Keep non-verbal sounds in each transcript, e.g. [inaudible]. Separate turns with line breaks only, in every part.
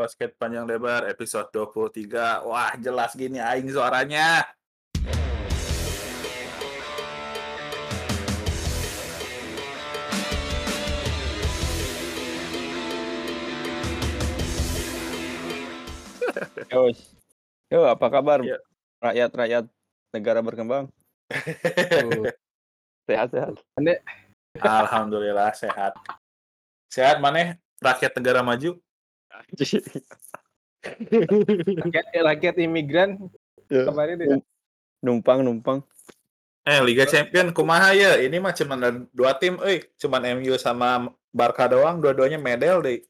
Podcast Panjang Lebar episode 23. Wah, jelas gini aing suaranya. [laughs]
Yo, yo apa kabar
Ya.
rakyat-rakyat negara berkembang? [laughs] Sehat-sehat.
Alhamdulillah sehat. Sehat mana rakyat negara maju?
Rakyat, rakyat imigran
Ya,
kemarin ya.
numpang numpang.
Eh, Liga Champion kumaha ya? Ini mah cuma ada dua tim, euy. Cuman MU sama Barca doang, dua-duanya medal deh.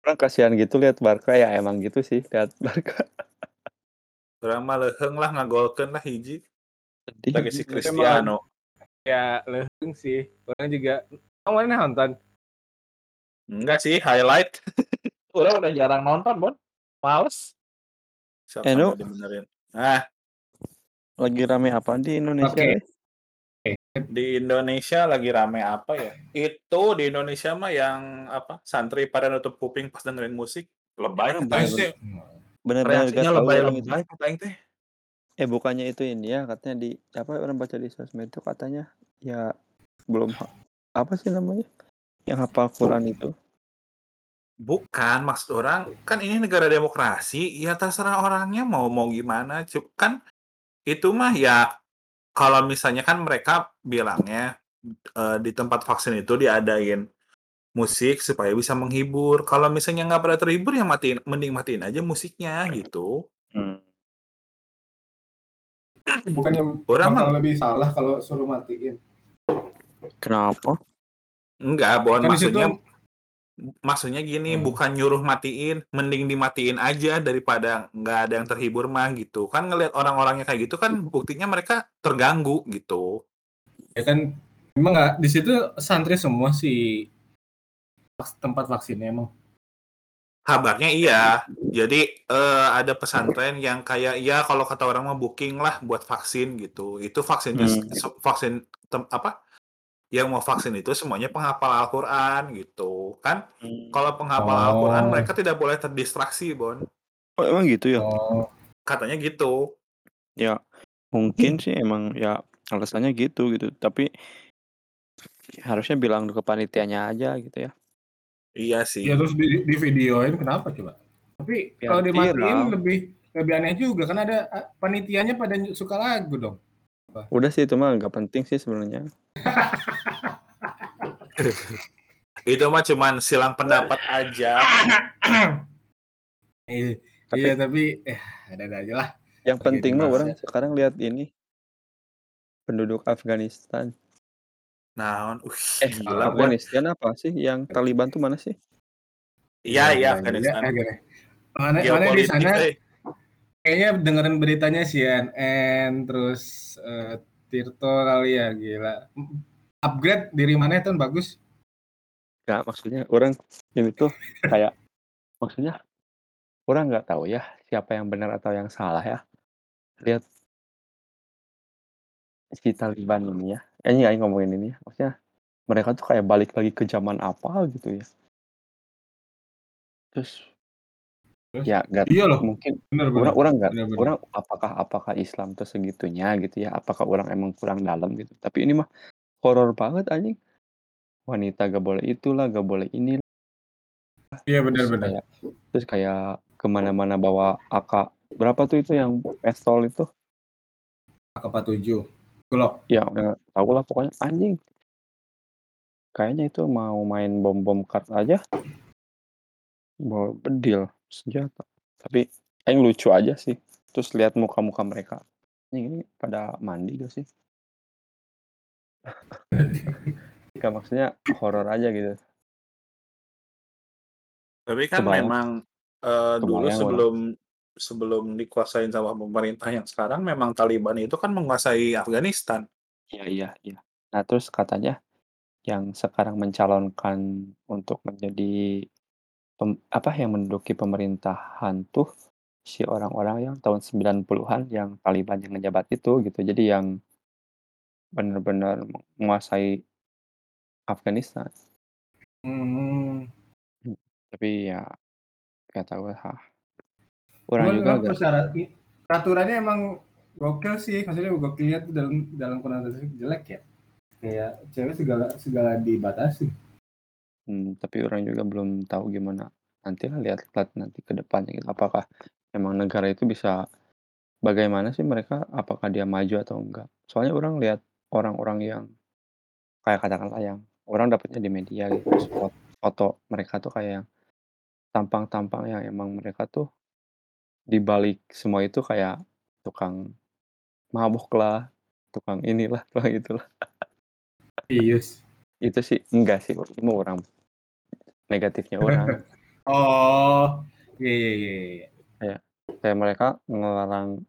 Orang kasihan gitu lihat Barca ya emang gitu sih lihat Barca.
Urang mah leuheung lah ngagolkeun lah hiji. Bagi si Cristiano.
ya leheng sih orang juga kamu mana nonton
Enggak sih, highlight. [laughs] Urang udah jarang nonton, Bon. Males. Siapa
Eh,
dibenerin? Nah,
Lagi rame apa di Indonesia?
Oke.
eh?
di Indonesia lagi rame apa ya? Itu di Indonesia mah yang apa? Santri pada nutup kuping pas dengerin musik. Lebay
Orang
sih.
Bener-bener
Reaksinya
gak tahu
lebay
orang itu.
lebay kata aing teh.
Eh bukannya itu ini ya katanya di apa orang baca di sosmed itu katanya ya belum ha- apa sih namanya yang hafal Quran itu
Bukan, maksud orang kan ini negara demokrasi, ya terserah orangnya mau mau gimana. Cu- Kan itu mah ya kalau misalnya kan mereka bilangnya eh, di tempat vaksin itu diadain musik supaya bisa menghibur. Kalau misalnya nggak pada terhibur ya matiin, mending matiin aja musiknya gitu.
Bukannya
Orang
bakal
mah
lebih salah kalau suruh matiin.
kenapa
enggak, Bon.
Kan di situ
Maksudnya maksudnya gini,
Hmm.
bukan nyuruh matiin, mending dimatiin aja daripada nggak ada yang terhibur mah gitu. Kan ngelihat orang-orangnya kayak gitu kan buktinya mereka terganggu gitu.
ya kan memang nggak di situ santri semua sih vaks- tempat vaksinnya emang.
Kabarnya iya. Jadi eh, ada pesantren yang kayak ya kalau kata orang mah booking lah buat vaksin gitu. Itu vaksinnya
Hmm.
vaksin tem- apa? Yang mau vaksin itu semuanya penghafal Al-Qur'an gitu. Kan kalau penghafal
Oh.
Al-Qur'an mereka tidak boleh terdistraksi, Bon.
oh emang gitu ya
Oh,
Katanya gitu.
ya mungkin sih emang ya alasannya gitu gitu tapi harusnya bilang ke panitianya aja gitu ya
Iya sih.
ya terus di, di videoin kenapa coba? Tapi
Biar
kalau dimatiin lebih lebih aneh juga kan ada ah, panitianya pada suka lagu dong.
Udah sih itu mah nggak penting sih sebenarnya [laughs]
Itu mah cuman silang pendapat aja. [coughs]
Iya,
Tapi-
iya tapi eh ada-ada aja lah.
yang
Oke,
penting mah orang sekarang lihat ini penduduk Afghanistan
Nah, uh,
eh
gila.
Afghanistan apa sih yang Taliban tuh mana sih
Iya, iya,
Ya,
Afghanistan.
ya, gini. Mana, mana di sana
eh.
Kayaknya dengerin beritanya CNN terus eh, Tirto kali ya gila. Upgrade diri mana itu bagus.
Nggak, maksudnya orang ini tuh kayak maksudnya orang nggak tahu ya siapa yang benar atau yang salah ya. Lihat si Taliban ini ya. Eh, ini nggak ngomongin ini ya. Maksudnya mereka tuh kayak balik lagi ke zaman apa gitu ya. Terus? Ya nggak
Iya loh.
mungkin
Bener
orang
bener.
orang nggak
Bener-bener.
orang apakah apakah Islam tuh segitunya gitu ya apakah orang emang kurang dalam gitu tapi ini mah horor banget anjing wanita gak boleh itulah gak boleh ini
Iya
terus
bener-bener.
kayak terus kayak ke mana-mana bawa AK berapa tuh itu yang pistol itu
AK47. Glock.
ya nggak tahu lah pokoknya anjing kayaknya itu mau main bom bom kart aja bawa bedil senjata tapi yang lucu aja sih terus lihat muka-muka mereka anjing ini pada mandi gak sih [laughs] Gak maksudnya horor aja gitu
Tapi kan
Kebayang.
memang eh, dulu sebelum sebelum dikuasain sama pemerintah yang sekarang memang Taliban itu kan menguasai Afghanistan.
Iya iya iya. Nah terus katanya yang sekarang mencalonkan untuk menjadi pem- apa yang menduduki pemerintahan tuh si orang-orang yang tahun 90-an yang Taliban yang ngejabat itu gitu. Jadi yang benar-benar menguasai Afghanistan.
Hmm.
Tapi ya nggak tahu lah. Orang
Cuman
juga
memang
agak
persyarat i- peraturannya emang gokil sih. Maksudnya gokil lihat tuh dalam dalam konotasi jelek ya. Kayak cewek segala segala dibatasi.
Hmm, tapi orang juga belum tahu gimana. Nanti lah lihat lihat nanti ke depannya gitu. Apakah emang negara itu bisa bagaimana sih mereka? Apakah dia maju atau enggak? Soalnya orang lihat orang-orang yang kayak katakanlah yang orang dapatnya di media gitu, terus fo- foto mereka tuh kayak yang tampang-tampang yang emang mereka tuh di balik semua itu kayak tukang mabuk lah, tukang inilah, [laughs] tukang itulah.
Ius.
Itu sih enggak sih, itu orang negatifnya [laughs] orang.
Oh, iya iya iya. iya.
kayak mereka ngelarang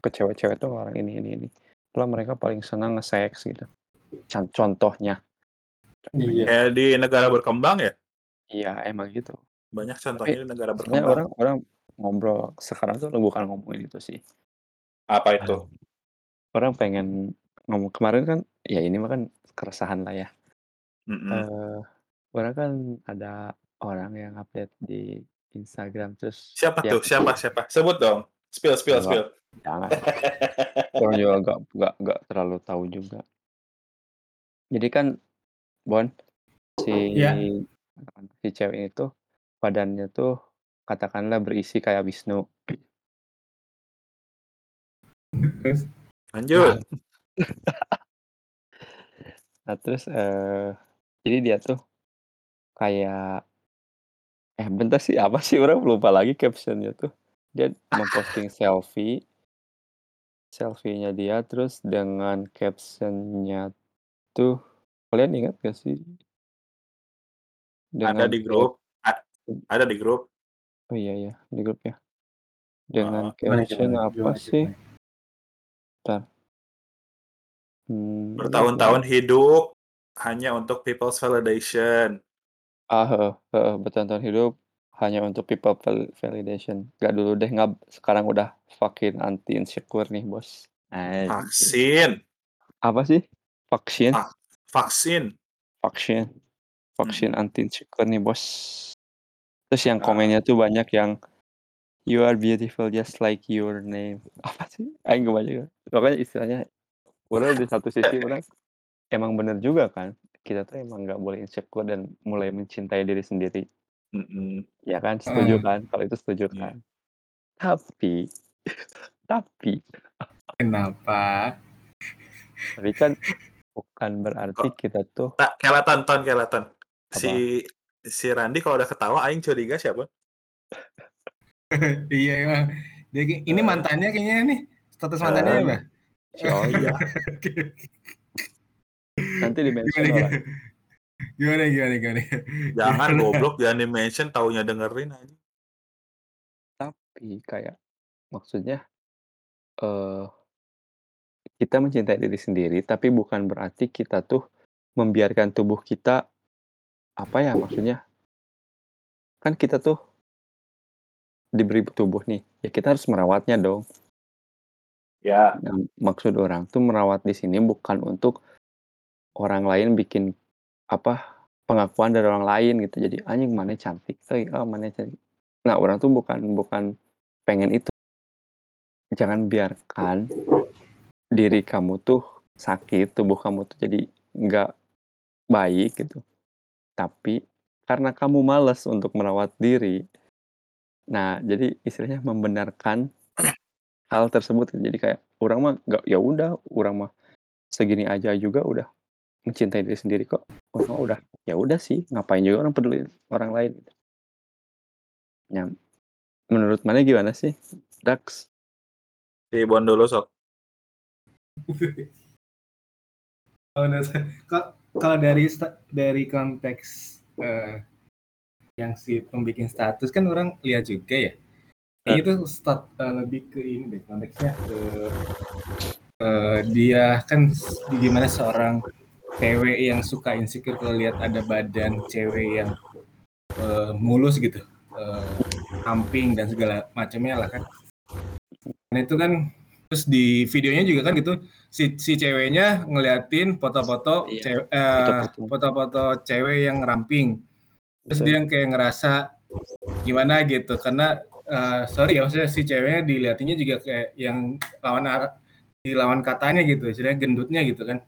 ke cewek-cewek tuh ngelarang ini ini ini kalau mereka paling senang nge-sex gitu Con- contohnya
Iya.
Kayak di negara berkembang ya,
iya emang gitu
banyak contohnya di negara berkembang.
orang orang ngobrol sekarang tuh bukan ngomongin itu sih
Apa itu?
orang pengen ngomong kemarin kan ya ini mah kan keresahan lah ya
Mm-mm.
Eh, orang kan ada orang yang update di Instagram terus
Siapa tuh? Siapa? Siapa? Sebut dong. Spill, spill,
Enggak.
spill.
jangan [laughs] orang juga nggak nggak nggak terlalu tahu juga jadi kan Bon si
Iya.
si cewek itu badannya tuh katakanlah berisi kayak Wisnu
Terus
Lanjut.
nah terus eh jadi dia tuh kayak eh bentar sih apa sih orang lupa lagi captionnya tuh dia memposting selfie selfie-nya dia terus dengan captionnya tuh kalian ingat gak sih
Ada di grup. A- Ada di grup.
Oh iya ya di grup ya. Dengan
gimana,
caption
gimana,
apa
gimana,
sih?
gimana?
Hmm,
Bertahun-tahun hidup hanya untuk people's validation.
Ah, heeh, heeh, bertahun-tahun hidup hanya untuk people val- validation. Gak dulu deh ngab sekarang udah fucking anti insecure nih bos.
Vaksin.
Apa sih? Vaksin,
Ah. Vaksin.
vaksin, vaksin anti insecure nih bos. Terus yang
Ah.
komennya tuh banyak yang You are beautiful just like your name. [laughs] Apa sih? Aing gak baca. Pokoknya istilahnya udah di satu sisi orang emang bener juga kan. Kita tuh emang nggak boleh insecure dan mulai mencintai diri sendiri.
Mm-mm.
Ya kan? Setuju
Hmm.
kan? Kalau itu setuju
Iya.
kan? Tapi [laughs] tapi
Kenapa?
tapi kan bukan berarti kita tuh
Tak, kelatan, ton, kelatan. Si si Randi kalau udah ketawa, aing curiga siapa? [laughs]
iya emang. Dia, ini
Eh.
mantannya kayaknya nih. Status mantannya
Eh.
apa?
oh iya [laughs] nanti di mention
gimana,
orang.
gimana gimana gimana
Jangan goblok, jangan di mention, taunya dengerin aja.
Tapi kayak maksudnya eh kita mencintai diri sendiri, tapi bukan berarti kita tuh membiarkan tubuh kita apa ya maksudnya? Kan kita tuh diberi tubuh nih, ya kita harus merawatnya dong.
Ya.
Nah, maksud orang tuh merawat di sini bukan untuk orang lain bikin apa pengakuan dari orang lain gitu. Jadi anjing mana cantik, oh, mana cantik. Nah orang tuh bukan bukan pengen itu. Jangan biarkan diri kamu tuh sakit, tubuh kamu tuh jadi nggak baik gitu. Tapi karena kamu malas untuk merawat diri, nah jadi istilahnya membenarkan hal tersebut jadi kayak orang mah nggak ya udah orang mah segini aja juga udah mencintai diri sendiri kok orang mah udah ya udah sih ngapain juga orang peduli orang lain gitu. ya menurut mana gimana sih Dax
Si Bon dulu sok. [laughs]
Oh, ka- kalau dari dari konteks eh, yang si pembikin status kan orang lihat juga ya. Kayaknya itu stat eh, lebih ke ini deh konteksnya ke eh, dia kan gimana seorang cewek yang suka insecure kalau lihat ada badan cewek yang eh, mulus gitu, amping dan segala macamnya lah kan. Nah itu kan terus di videonya juga kan gitu si si ceweknya ngeliatin foto-foto
Iya,
cewe- eh,
foto-foto.
cewek yang ramping terus
Betul.
dia yang kayak ngerasa gimana gitu karena uh, sorry ya maksudnya si ceweknya dilihatinnya juga kayak yang lawan arah di lawan katanya gitu istilahnya gendutnya gitu kan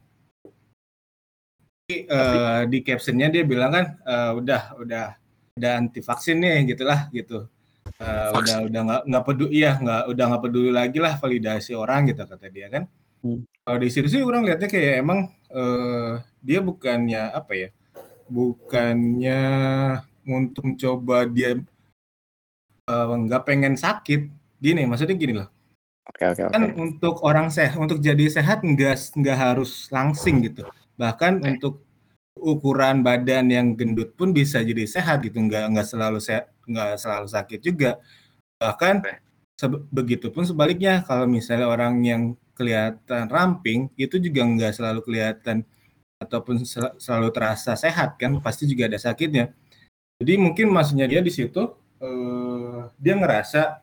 uh, di captionnya dia bilang kan uh, udah udah udah anti vaksin nih gitulah gitu. Uh, udah udah nggak nggak peduli iya nggak udah nggak peduli lagi lah validasi orang gitu kata dia kan. Hmm. kalau di situ sih orang lihatnya kayak emang uh, dia bukannya apa ya bukannya untuk mencoba dia nggak uh, pengen sakit. Gini maksudnya gini loh.
Oke oke
kan okay. untuk orang sehat untuk jadi sehat nggak nggak harus langsing gitu bahkan okay. untuk ukuran badan yang gendut pun bisa jadi sehat gitu nggak nggak selalu sehat nggak selalu sakit juga bahkan begitu pun sebaliknya kalau misalnya orang yang kelihatan ramping itu juga nggak selalu kelihatan ataupun sel selalu terasa sehat kan pasti juga ada sakitnya jadi mungkin maksudnya dia di situ eh, dia ngerasa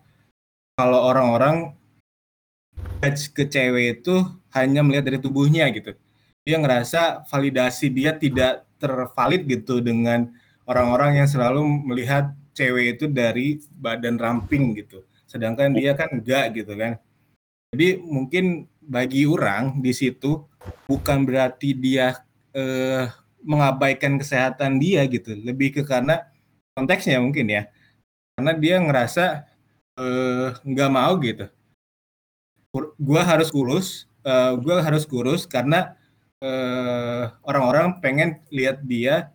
kalau orang-orang ke cewek itu hanya melihat dari tubuhnya gitu. Dia ngerasa validasi dia tidak tervalid gitu dengan orang-orang yang selalu melihat cewek itu dari badan ramping gitu. Sedangkan dia kan enggak gitu kan. Jadi mungkin bagi orang di situ bukan berarti dia eh, mengabaikan kesehatan dia gitu. Lebih ke karena konteksnya mungkin ya. Karena dia ngerasa eh, nggak mau gitu gue harus kurus eh, gue harus kurus karena eh, orang-orang pengen lihat dia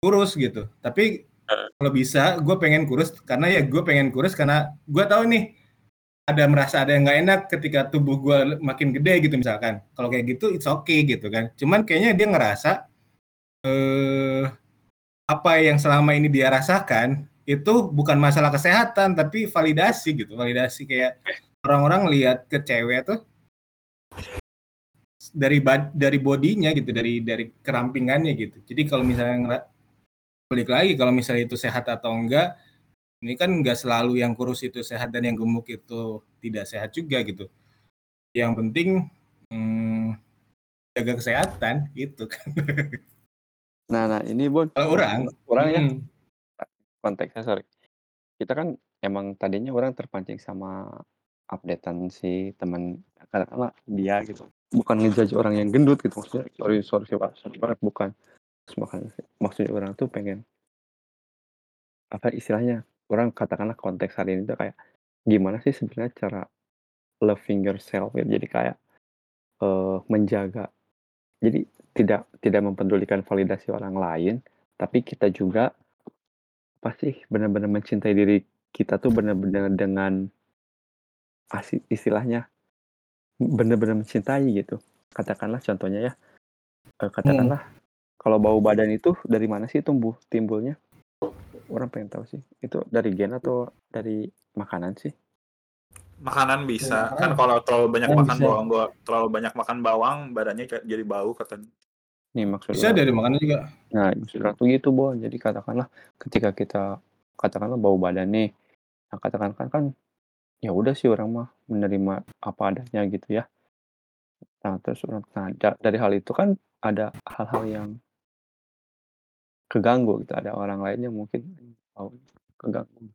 kurus gitu. Tapi kalau bisa gue pengen kurus karena ya gue pengen kurus karena gue tahu nih ada merasa ada yang nggak enak ketika tubuh gue makin gede gitu misalkan. Kalau kayak gitu it's okay gitu kan. Cuman kayaknya dia ngerasa eh, apa yang selama ini dia rasakan itu bukan masalah kesehatan tapi validasi gitu. Validasi kayak orang-orang lihat ke cewek tuh dari dari bodinya gitu dari dari kerampingannya gitu. Jadi kalau misalnya balik lagi kalau misalnya itu sehat atau enggak ini kan enggak selalu yang kurus itu sehat dan yang gemuk itu tidak sehat juga gitu. Yang penting hmm, jaga kesehatan gitu kan. [laughs]
Nah nah ini bun
kalau orang
orang ya. hmm. konteksnya sorry. Kita kan emang tadinya orang terpancing sama updatean si teman katakanlah dia gitu bukan ngejudge orang yang gendut gitu maksudnya sorry sorry sorry banget bukan. Maksudnya, maksudnya orang tuh pengen apa istilahnya orang katakanlah konteks hari ini tuh kayak gimana sih sebenarnya cara loving yourself ya jadi kayak uh, menjaga jadi tidak tidak mempedulikan validasi orang lain tapi kita juga pasti benar-benar mencintai diri kita tuh benar-benar dengan istilahnya benar-benar mencintai gitu. Katakanlah contohnya ya, uh, katakanlah hmm. kalau bau badan itu dari mana sih tumbuh timbulnya? Orang pengen tahu sih. Itu dari gen atau dari makanan sih?
Makanan bisa. Ya, kan kalau terlalu banyak kan makan bisa. bawang terlalu banyak makan bawang, badannya jadi bau katanya.
Nih maksudnya
Bisa dari makanan juga.
Nah, maksudnya tuh gitu, Bo. Jadi katakanlah ketika kita katakanlah bau badan nih, nah katakan kan Ya udah sih orang mah menerima apa adanya gitu ya. Nah terus orang nah dari hal itu kan ada hal-hal yang keganggu gitu, ada orang lain yang mungkin mau keganggu.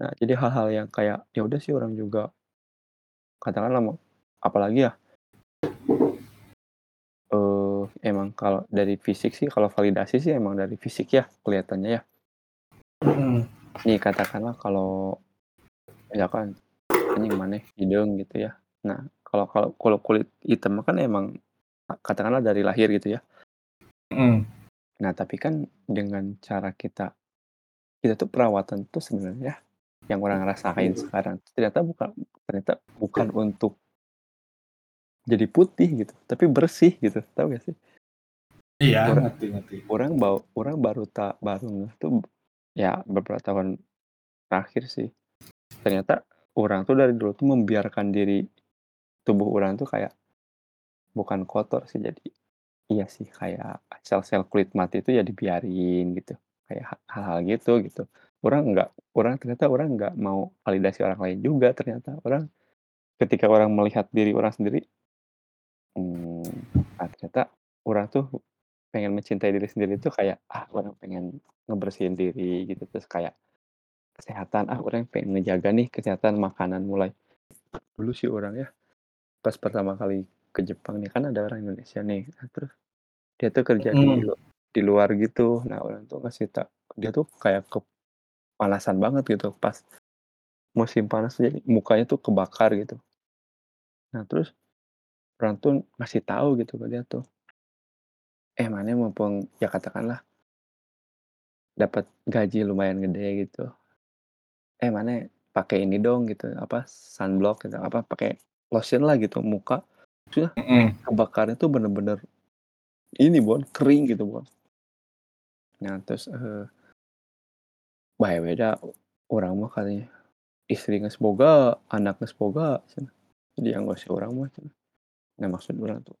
Nah jadi hal-hal yang kayak, ya udah sih orang juga katakanlah mau apalagi ya uh, emang kalau dari fisik sih kalau validasi sih emang dari fisik ya kelihatannya ya. Nih katakanlah kalau Ya kan, anjing mana hidung gitu ya. Nah, kalau kalau kalau kulit hitam kan emang katakanlah dari lahir gitu ya.
Mm.
Nah, tapi kan dengan cara kita kita tuh perawatan tuh sebenarnya yang orang rasain sekarang ternyata bukan ternyata bukan untuk jadi putih gitu, tapi bersih gitu. Tahu gak sih?
Iya,
orang, ngerti, ngerti. Orang bau, orang baru tak baru tuh ya beberapa tahun terakhir sih ternyata orang tuh dari dulu tuh membiarkan diri tubuh orang tuh kayak bukan kotor sih. Jadi iya sih kayak sel-sel kulit mati itu ya dibiarin gitu. Kayak hal-hal gitu gitu. Orang nggak orang ternyata orang nggak mau validasi orang lain juga ternyata. Orang ketika orang melihat diri orang sendiri hmm, nah ternyata orang tuh pengen mencintai diri sendiri itu kayak, ah orang pengen ngebersihin diri gitu, terus kayak kesehatan, ah orang pengen ngejaga nih kesehatan makanan mulai dulu sih orang ya, pas pertama kali ke Jepang nih, kan ada orang Indonesia nih, nah terus dia tuh kerja di
Mhm.
lu di luar gitu. Nah orang tuh ngasih tak dia tuh kayak kepanasan banget gitu pas musim panas jadi mukanya tuh kebakar gitu. Nah terus orang tuh ngasih tahu gitu ke dia tuh. Eh maneh mumpung ya katakanlah dapat gaji lumayan gede gitu. Eh maneh pakai ini dong gitu, apa, sunblock gitu, apa, pakai lotion lah gitu muka. Maksudnya
Mhm.
kebakarnya tuh bener-bener ini Bon, kering gitu Bon. Nah terus, eee bae we da urang mah katanya, istri geus boga, anak geus boga cenah. Jadi onggo si urang mah cenah. Nah maksud urang tuh,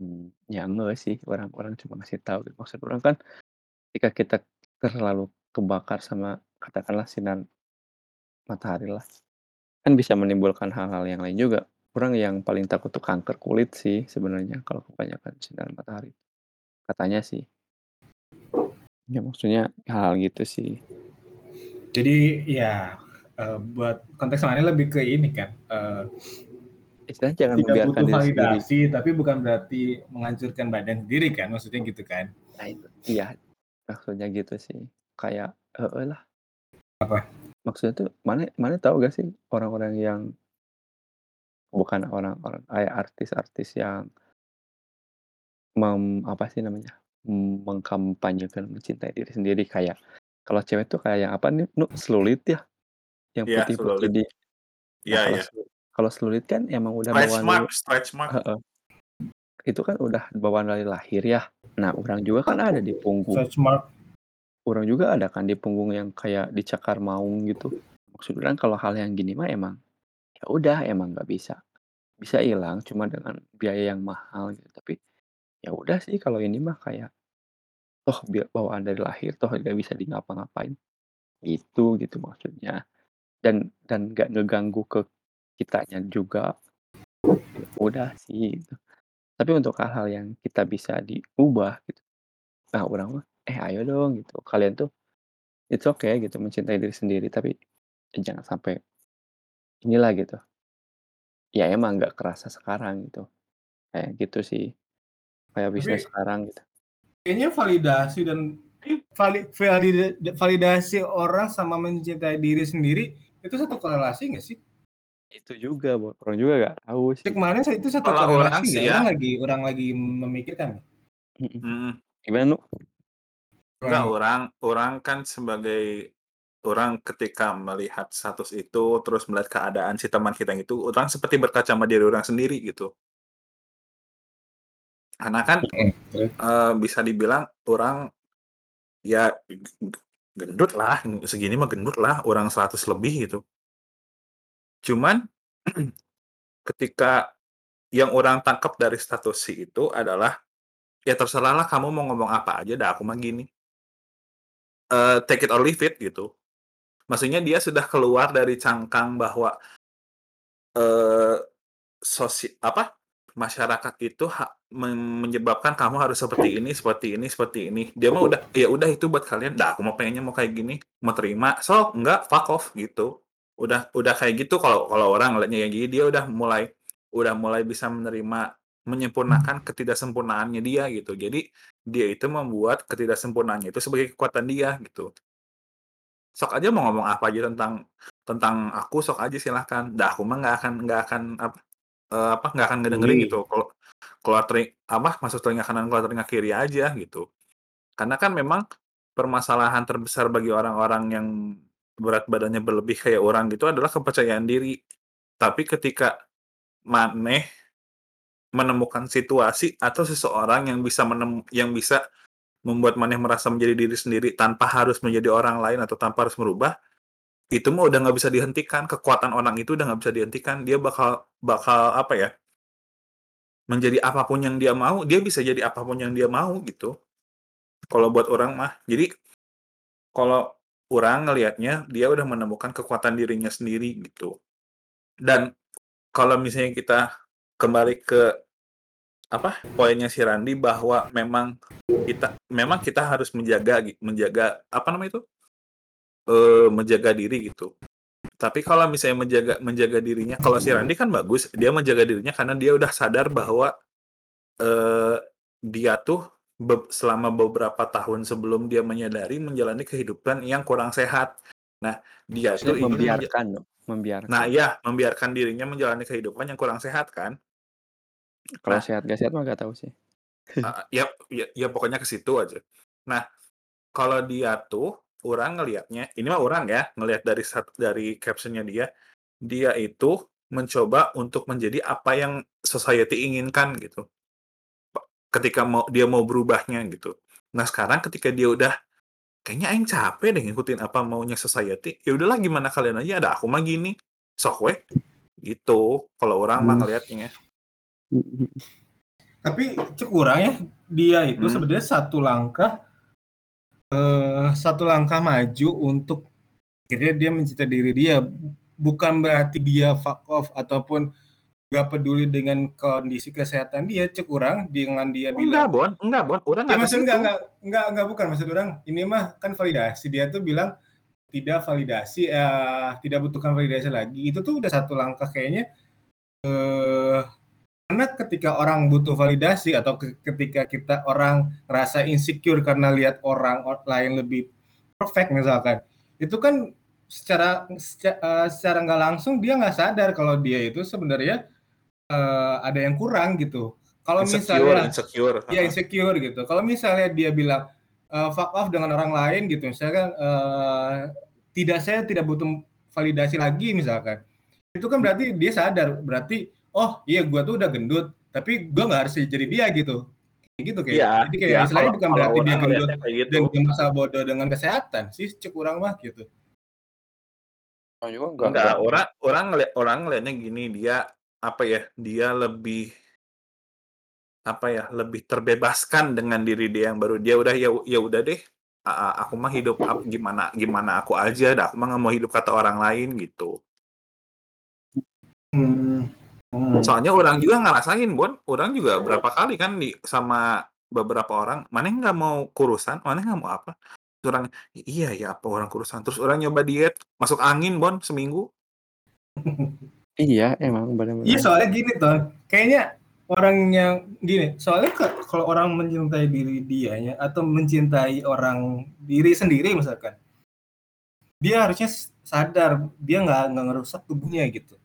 mmm, ya enggak sih orang orang cuma ngasih tahu gitu. Maksud urang kan ketika kita terlalu kebakar sama katakanlah sinar matahari lah, kan bisa menimbulkan hal-hal yang lain juga. Urang yang paling takut tuh kanker kulit sih sebenarnya kalau kebanyakan sinar matahari. Katanya sih. Ya maksudnya hal gitu sih.
Jadi ya, eee, buat konteks lainnya lebih ke ini kan, eee
Istilahnya jangan
tidak
membiarkan
butuh
diri sendiri.
validasi, tapi bukan berarti menghancurkan badan sendiri kan, maksudnya gitu kan?
Nah itu, iya, maksudnya gitu sih. Kayak heeh lah.
Apa?
Maksudnya tuh maneh maneh tahu gak sih orang-orang yang bukan orang-orang kayak artis-artis yang mem apa sih namanya, mengkampanyekan mencintai diri sendiri kayak kalau cewek tuh kayak yang apa nih, Nu, Slulit ya? Yang
Iya,
putih-putih
celulit.
di nah
Iya
kalau
iya.
kalau Slulit kan emang udah
Stretch
bawaan
mark stretch mark.
heeh. Itu kan udah bawaan dari lahir ya. Nah urang juga kan ada di punggung.
Stretch mark.
Urang juga ada kan di punggung yang kayak dicakar maung gitu. Maksud urang kalau hal yang gini mah emang, ya udah emang nggak bisa bisa hilang cuma dengan biaya yang mahal gitu. Tapi ya udah sih kalau ini mah kayak toh bia bawaan dari lahir, toh nggak bisa di ngapa-ngapain. Gitu gitu maksudnya. Dan dan nggak ngeganggu ke kitanya juga. Ya udah sih gitu. Tapi untuk hal-hal yang kita bisa diubah gitu, nah urang mah, "Eh ayo dong," gitu, "kalian tuh it's okay gitu mencintai diri sendiri, tapi jangan sampai inilah," gitu. Ya emang nggak kerasa sekarang gitu. Kayak gitu sih. Kayak bisa
Tapi
sekarang gitu.
kayaknya validasi dan vali valida validasi orang sama mencintai diri sendiri itu satu korelasi nggak sih?
Itu juga Bon, orang juga nggak tahu sih.
kemarin sa itu satu
Kalau orang
korelasi
sih
nggak?
ya
Orang lagi orang lagi memikirkan.
Mhm.
Mhm.
Gimana, Nu?
Enggak,
Orang
orang orang kan sebagai orang ketika melihat status itu, terus melihat keadaan si teman kita itu, orang seperti berkaca sama diri orang sendiri gitu. Karena kan,
Mhm, terus?
eee, bisa dibilang orang ya gendut lah, segini mah gendut lah, orang 100 lebih gitu. Cuman [clears throat] ketika yang orang tangkap dari status si itu adalah, ya terserahlah kamu mau ngomong apa aja dah, aku mah gini. Eee, take it or leave it gitu. Maksudnya dia sudah keluar dari cangkang bahwa eee, sosi apa, masyarakat itu ha men menyebabkan kamu harus seperti ini seperti ini seperti ini. Dia mah udah, ya udah itu buat kalian, dah aku mah pengennya mau kayak gini, mau terima, sok, enggak, fuck off gitu. Udah udah kayak gitu kalau kalau orang ngelihatnya, jadi dia udah mulai udah mulai bisa menerima, menyempurnakan ketidaksempurnaannya dia gitu. Jadi dia itu membuat ketidaksempurnaannya itu sebagai kekuatan dia gitu. Sok aja mau ngomong apa aja tentang tentang aku, sok aja silahkan. Dah aku mah nggak akan nggak akan ap eee, apa, nggak akan ngedengerin
Peduli.
gitu. Kalau keluar teli apa, masuk telinga kanan, keluar telinga kiri aja gitu. Karena kan memang permasalahan terbesar bagi orang-orang yang berat badannya berlebih kayak orang gitu adalah kepercayaan diri. Tapi ketika maneh menemukan situasi atau seseorang yang bisa menem yang bisa membuat maneh merasa menjadi diri sendiri tanpa harus menjadi orang lain atau tanpa harus merubah, itu mah udah nggak bisa dihentikan. Kekuatan orang itu udah nggak bisa dihentikan. Dia bakal bakal apa ya menjadi apa pun yang dia mau, dia bisa jadi apa pun yang dia mau gitu. Kalau buat orang mah. Jadi kalau urang ngelihatnya dia udah menemukan kekuatan dirinya sendiri gitu. Dan kalau misalnya kita kembali ke apa poinnya si Randi bahwa memang kita memang kita harus menjaga menjaga apa namanya itu eh menjaga diri gitu. Tapi kalau misalnya menjaga menjaga dirinya, kalau si Randi kan bagus, dia menjaga dirinya karena dia udah sadar bahwa eh dia tuh be- selama beberapa tahun sebelum dia menyadari menjalani kehidupan yang kurang sehat. Nah, dia tuh
Maksudnya
ingin menja-
membiarkan membiarkan.
Nah, ya, membiarkan dirinya menjalani kehidupan yang kurang sehat kan.
Kalau
Nah,
sehat gak sehat mah gak tahu sih.
Ah, ya, ya, ya pokoknya ke situ aja. Nah, kalau dia tuh orang ngelihatnya, ini mah orang ya, ngelihat dari sat- dari captionnya dia, dia itu mencoba untuk menjadi apa yang society inginkan gitu. Ketika mau dia mau berubahnya gitu. Nah, sekarang ketika dia udah kayaknya aing capek deh ngikutin apa maunya society. Ya udahlah gimana kalian aja ada aku mah gini. Sok weh. Gitu. Kalau orang mah
Hmm.
ngelihatnya.
Tapi cek kurang ya dia itu
Hmm.
sebenarnya satu langkah eh satu langkah maju untuk akhirnya dia mencintai diri dia bukan berarti dia fuck off ataupun gak peduli dengan kondisi kesehatan dia cek kurang dengan dia
Enggak,
bilang.
Bon. Enggak, Bon. Orang
ya maksud enggak, enggak enggak enggak bukan maksud orang. Ini mah kan validasi. Dia tuh bilang tidak validasi eh tidak butuhkan validasi lagi. Itu tuh udah satu langkah kayaknya eh karena ketika orang butuh validasi atau ke- ketika kita orang rasa insecure karena lihat orang or- lain lebih perfect misalkan itu kan secara secara, eh, secara nggak langsung dia nggak sadar kalau dia itu sebenarnya eh, ada yang kurang gitu kalau misalnya
insecure.
ya insecure gitu. Kalau misalnya dia bilang eh, fuck off dengan orang lain gitu, misalkan eh, tidak saya tidak butuh validasi lagi misalkan, itu kan berarti dia sadar, berarti oh iya gua tuh udah gendut, tapi gua nggak harus jadi dia gitu, Kayak gitu kayak.
Iya,
Jadi kayak istilahnya
kalau-
bukan
kalau
berarti dia gendut
gitu.
dan dia masa bodoh dengan kesehatan sih, cek kurang mah gitu.
Oh, juga enggak,
Enggak,
enggak.
orang orang ngeliat orang ngeliatnya gini, dia apa ya? Dia lebih apa ya? Lebih terbebaskan dengan diri dia yang baru. Dia udah ya ya udah deh. Aku mah hidup gimana gimana aku aja, dah aku mah nggak mau hidup kata orang lain gitu.
Hmm. Hmm.
Soalnya orang juga ngerasain, Bon. Orang juga berapa kali kan di sama beberapa orang, mana nggak mau kurusan, mana nggak mau apa. Terus Orang, iya ya apa orang kurusan. Terus orang nyoba diet, masuk angin, Bon, seminggu. [laughs]
Iya, emang
Iya
benar-benar.
soalnya gini tuh, kayaknya orang yang gini, soalnya ke- kalau orang mencintai diri dianya atau mencintai orang diri sendiri misalkan, dia harusnya s- sadar dia nggak nggak ngerusak tubuhnya gitu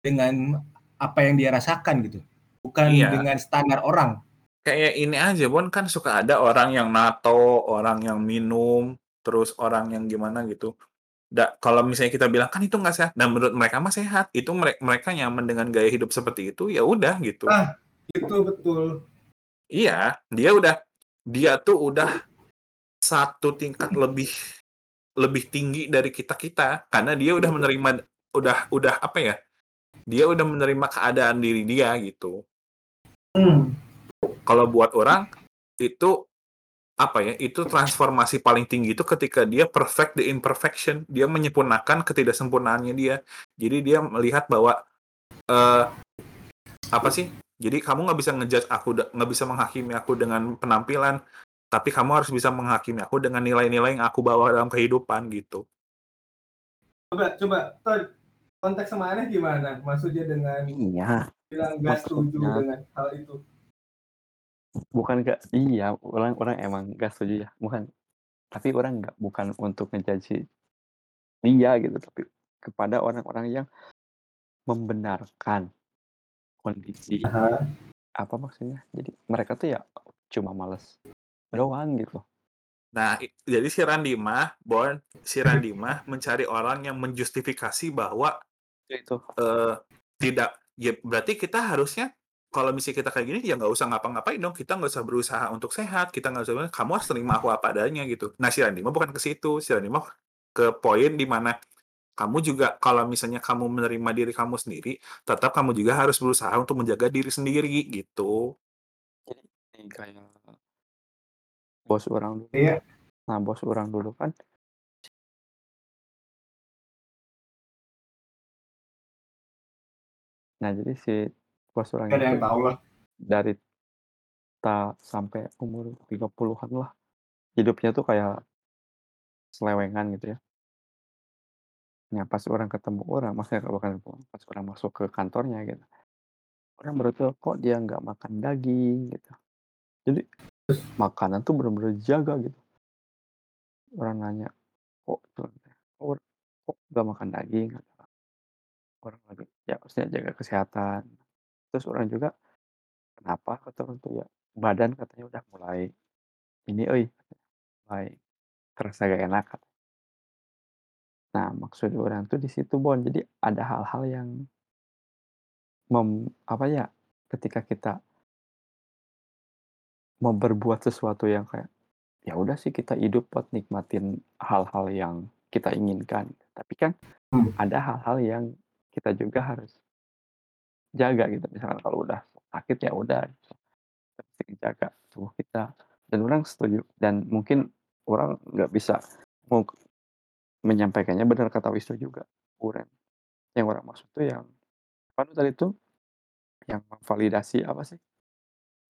dengan apa yang dia rasakan gitu, bukan
Iya.
dengan standar orang.
Kayak ini aja, Bon, kan suka ada orang yang nato, orang yang minum, terus orang yang gimana gitu. Da, kalau misalnya kita bilang kan itu nggak sehat, dan menurut mereka mah sehat, itu mereka mereka nyaman dengan gaya hidup seperti itu, ya udah gitu.
Ah. Itu betul.
Iya, dia udah dia tuh udah satu tingkat lebih lebih tinggi dari kita kita karena dia udah menerima udah udah apa ya? Dia udah menerima keadaan diri dia gitu.
Hmm.
Kalau buat orang itu apa ya? Itu transformasi paling tinggi itu ketika dia perfect the imperfection, dia menyempurnakan ketidaksempurnaannya dia. Jadi dia melihat bahwa eh apa sih? Jadi kamu nggak bisa ngejudge aku, nggak bisa menghakimi aku dengan penampilan, tapi kamu harus bisa menghakimi aku dengan nilai-nilai yang aku bawa dalam kehidupan gitu.
Coba coba konteks sama aneh gimana? Maksudnya dengan
Iya,
bilang gak setuju dengan hal itu.
Bukan gak iya, orang orang emang gak setuju ya, bukan. Tapi orang nggak bukan untuk ngejudge dia gitu, tapi kepada orang-orang yang membenarkan kondisi
Aha.
apa maksudnya? Jadi mereka tuh ya cuma males doang gitu.
Nah, jadi si Randi mah, Bon, si Randi mah mencari orang yang menjustifikasi bahwa
Itu.
eh tidak, ya berarti kita harusnya kalau misalnya kita kayak gini ya nggak usah ngapa-ngapain dong, kita nggak usah berusaha untuk sehat, kita nggak usah, kamu harus terima aku apa adanya gitu. Nah, si Randi mah bukan ke situ, si Randi mah ke poin di mana kamu juga kalau misalnya kamu menerima diri kamu sendiri, tetap kamu juga harus berusaha untuk menjaga diri sendiri gitu.
Jadi kayak bos orang dulu.
Iya.
Nah, bos orang dulu kan Nah, jadi si bos orang
ada yang tahu lah.
dari ta sampai umur 30-an lah, hidupnya tuh kayak selewengan gitu ya. Nah, pas orang ketemu orang, maksudnya [laughs] bukan pas orang masuk ke kantornya gitu. Orang baru kok dia nggak makan daging gitu. Jadi makanan tuh bener-bener dijaga gitu. Orang nanya, "Kok tuh kok kok nggak makan daging?" Orang lagi ya maksudnya jaga kesehatan. Terus orang juga, "Kenapa?" Kata orang tuh ya, "Badan katanya udah mulai ini euy, mulai kerasa gak enak." Nah, maksud orang tuh di situ, Bon. Jadi ada hal-hal yang mem apa ya, ketika kita mau berbuat sesuatu yang kayak, ya udah sih kita hidup buat nikmatin hal-hal yang kita inginkan. Tapi kan
Hmm.
ada hal-hal yang kita juga harus jaga gitu. Misalkan kalau udah sakit ya udah gitu. Mesti jaga tubuh kita. Dan orang setuju dan mungkin orang nggak bisa mau menyampaikannya benar kata Wisnu juga, uren. Yang orang maksud tuh yang apa tuh tadi tuh? Yang memvalidasi apa sih?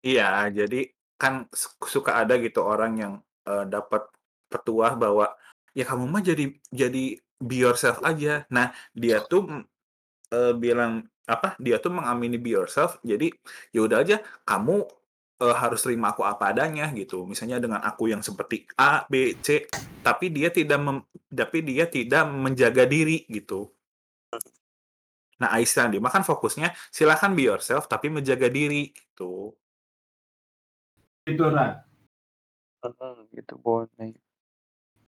Iya, jadi kan su suka ada gitu orang yang, eee, dapat petuah bahwa, "Ya kamu mah jadi jadi be yourself aja." Nah, dia tuh, eee, bilang apa, dia tuh mengamini be yourself, jadi ya udah aja kamu, eee, harus terima aku apa adanya gitu. Misalnya dengan aku yang seperti A, B, C, tapi dia tidak mem tapi dia tidak menjaga diri gitu. Nah, istilah dia mah kan fokusnya silakan be yourself tapi menjaga diri gitu.
Gitu, Ran.
Heeh, gitu, Bon.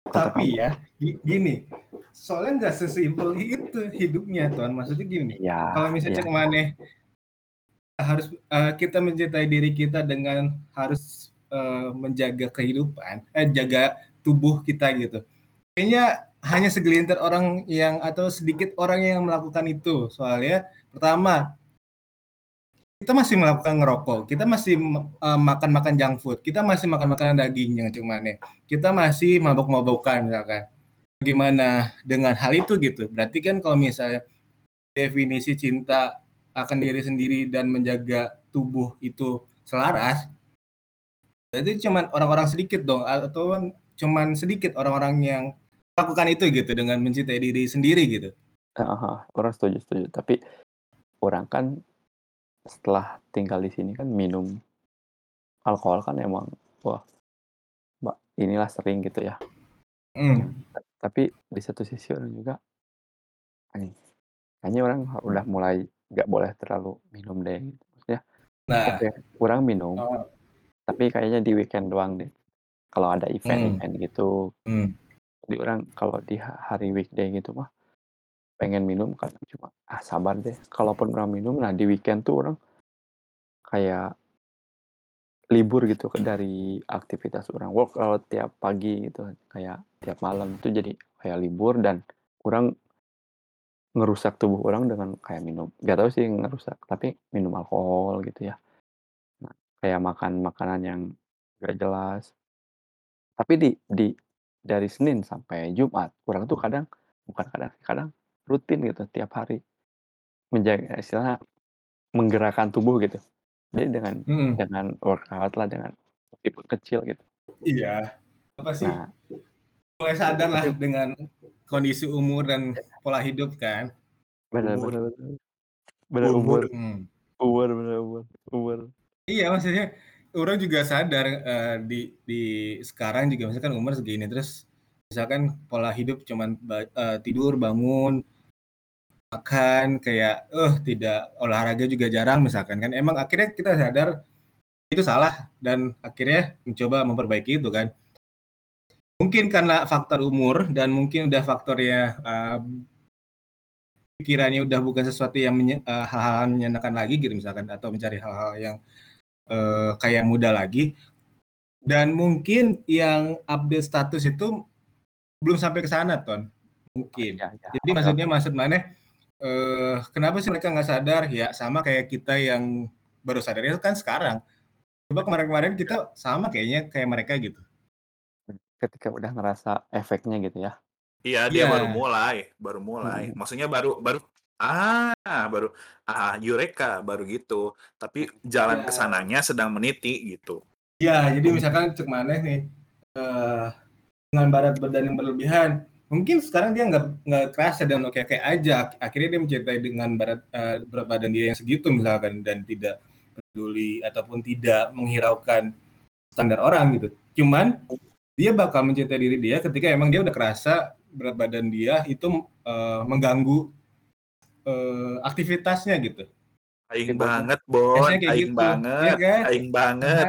Tapi ya, gi gini, soalnya nggak sesimpel itu hidupnya, Ton. Maksudnya gini,
Iya,
kalau misalnya cek maneh harus eee, kita mencintai diri kita dengan harus, eee, menjaga kehidupan, eh, jaga tubuh kita gitu. Kayaknya hanya segelintir orang yang atau sedikit orang yang melakukan itu. Soalnya pertama kita masih melakukan ngerokok, kita masih makan-makan junk food, kita masih makan makanan daging yang cek maneh, kita masih mabok-mabokan misalkan. Gimana dengan hal itu gitu? Berarti kan kalau misalnya definisi cinta akan diri sendiri dan menjaga tubuh itu selaras berarti cuman orang-orang sedikit dong atau cuman sedikit orang-orang yang melakukan itu gitu dengan mencintai diri sendiri gitu.
Heeh heeh, orang setuju setuju. Tapi orang kan setelah tinggal di sini kan minum alkohol kan emang wah, Mbak, inilah sering gitu ya. Ta tapi di satu sisi orang juga anjing, kayaknya orang udah mulai nggak boleh terlalu minum deh, maksudnya
Nah.
oke, orang minum,
Oh.
tapi kayaknya di weekend doang deh. Kalau ada
Mmm.
event-event gitu.
Mmm.
Jadi orang kalau di ha hari weekday gitu mah pengen minum kadang cuma, ah sabar deh. Kalaupun orang minum, nah di weekend tuh orang kayak libur gitu dari aktivitas orang workout tiap pagi gitu, kayak tiap malam itu jadi kayak libur dan orang ngerusak tubuh orang dengan kayak minum nggak tahu sih ngerusak, tapi minum alkohol gitu ya. Nah, kayak makan makanan yang nggak jelas. Tapi di di dari Senin sampai Jumat, orang tuh kadang bukan kadang kadang rutin gitu tiap hari. Menjaga istilahnya menggerakkan tubuh gitu. Jadi dengan
Mhm.
dengan workout lah, dengan meskipun kecil gitu.
Iya. Apa sih,
Nah
mulai sadar lah dengan kondisi umur dan pola hidup kan.
Umur.
bener bener. Bener
Umur.
umur. Umur, bener umur umur.
Iya, maksudnya orang juga sadar, eee, di di sekarang juga misalkan umur segini, terus misalkan pola hidup cuman eee, tidur, bangun, makan, kayak, eh, tidak olahraga juga jarang misalkan kan. Emang akhirnya kita sadar itu salah dan akhirnya mencoba memperbaiki itu kan. Mungkin karena faktor umur dan mungkin udah faktornya, eee pikirannya udah bukan sesuatu yang menye eee, hal-hal menyenangkan lagi gitu misalkan atau mencari hal-hal yang, eee, kayak muda lagi. Dan mungkin yang update status itu belum sampai ke sana, Ton, mungkin.
Iya iya,
Jadi maksudnya maksud maneh, eee, kenapa sih mereka nggak sadar? Ya sama kayak kita yang baru sadarnya kan sekarang. Coba kemarin-kemarin kita sama kayaknya kayak mereka gitu.
Ketika udah ngerasa efeknya gitu ya.
Iya, dia baru
Iya.
mulai baru mulai.
Mhm.
Maksudnya baru baru Ah, baru ah, eureka, baru gitu. Tapi jalan ke
Ya.
sananya sedang meniti gitu.
Ya, jadi misalkan cek maneh nih eh, dengan berat badan yang berlebihan, mungkin sekarang dia nggak nggak kerasa dan oke oke aja. Akhirnya dia mencintai dengan berat eh, berat badan dia yang segitu misalkan dan tidak peduli ataupun tidak menghiraukan standar orang gitu. Cuman dia bakal mencintai diri dia ketika emang dia udah kerasa berat badan dia itu eh, mengganggu eh, aktivitasnya gitu.
Aing banget, Bon. Aing
gitu,
banget.
ya kan?
Aing banget.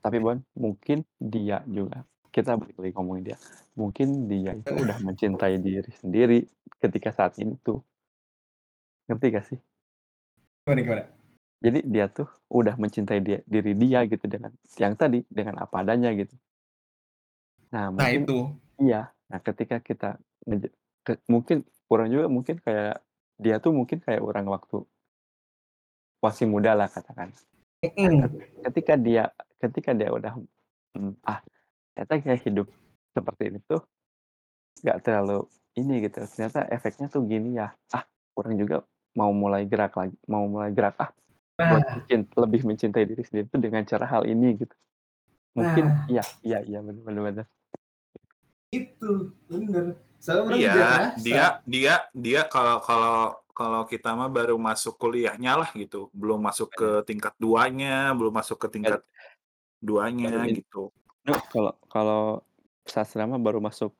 Tapi Bon, mungkin dia juga kita balik lagi ngomongin dia. Mungkin dia itu udah mencintai diri sendiri ketika saat ini tuh. Ngerti gak sih?
Gimana gimana?
Jadi dia tuh udah mencintai dia, diri dia gitu dengan yang tadi dengan apa adanya gitu. Nah,
Nah
mungkin
itu.
iya. Nah, ketika kita ke- mungkin kurang juga mungkin kayak dia tuh mungkin kayak orang waktu masih muda lah katakan.
Mm-mm.
ketika dia ketika dia udah mm, ah ternyata kayak hidup seperti ini tuh nggak terlalu ini gitu. Ternyata efeknya tuh gini ya. Ah kurang juga mau mulai gerak lagi mau mulai gerak. Ah buat
Nah,
mencin- lebih mencintai diri sendiri tuh dengan cara hal ini gitu. Mungkin
Nah.
iya iya iya benar benar benar
itu bener. Soalnya
Iya, dia dia dia kalau kalau kalau kita mah baru masuk kuliahnya lah gitu, belum masuk ke tingkat duanya, belum masuk ke tingkat duanya
Baru
gitu.
Nah, kalau kalau sastra mah baru masuk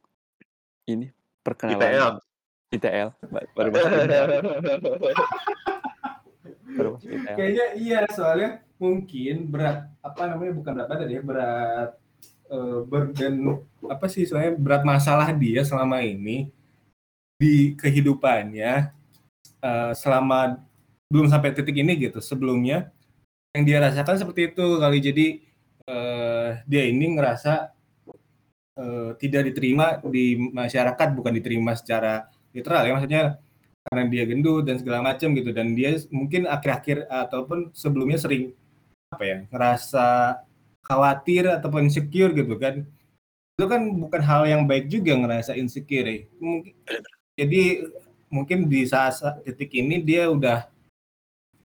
ini
ITL.
perkenalan ITL ba- baru masuk ITL baru masuk ITL
Kayaknya iya soalnya mungkin berat apa namanya bukan berat badan ya berat burden apa sih soalnya berat masalah dia selama ini di kehidupannya eh, selama belum sampai titik ini gitu sebelumnya yang dia rasakan seperti itu kali. Jadi eh, dia ini ngerasa eh, tidak diterima di masyarakat bukan diterima secara literal ya maksudnya karena dia gendut dan segala macam gitu dan dia mungkin akhir-akhir ataupun sebelumnya sering apa ya ngerasa khawatir ataupun insecure gitu kan itu kan bukan hal yang baik juga ngerasa insecure ya. mungkin jadi mungkin di saat titik ini dia udah